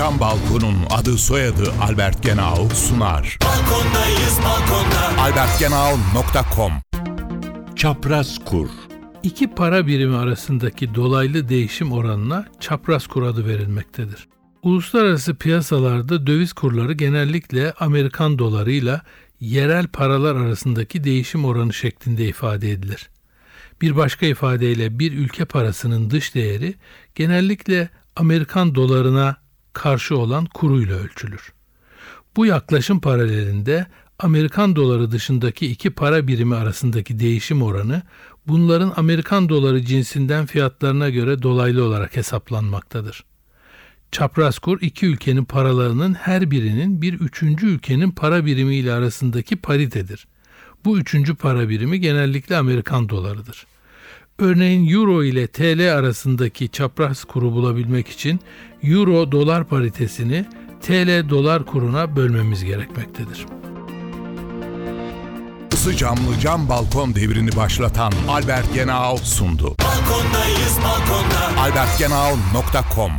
Cam Balkon'un adı soyadı Albert Genau sunar. Balkondayız balkonda. albertgenau.com Çapraz kur. İki para birimi arasındaki dolaylı değişim oranına çapraz kur adı verilmektedir. Uluslararası piyasalarda döviz kurları genellikle Amerikan dolarıyla yerel paralar arasındaki değişim oranı şeklinde ifade edilir. Bir başka ifadeyle bir ülke parasının dış değeri genellikle Amerikan dolarına karşı olan kuruyla ölçülür. Bu yaklaşım paralelinde Amerikan doları dışındaki iki para birimi arasındaki değişim oranı bunların Amerikan doları cinsinden fiyatlarına göre dolaylı olarak hesaplanmaktadır. Çapraz kur iki ülkenin paralarının her birinin bir üçüncü ülkenin para birimi ile arasındaki paritedir. Bu üçüncü para birimi genellikle Amerikan dolarıdır. Örneğin Euro ile TL arasındaki çapraz kuru bulabilmek için Euro dolar paritesini TL dolar kuruna bölmemiz gerekmektedir. Isı camlı cam balkon devrini başlatan Albert Genau sundu. Balkondayız balkonda. albertgenau.com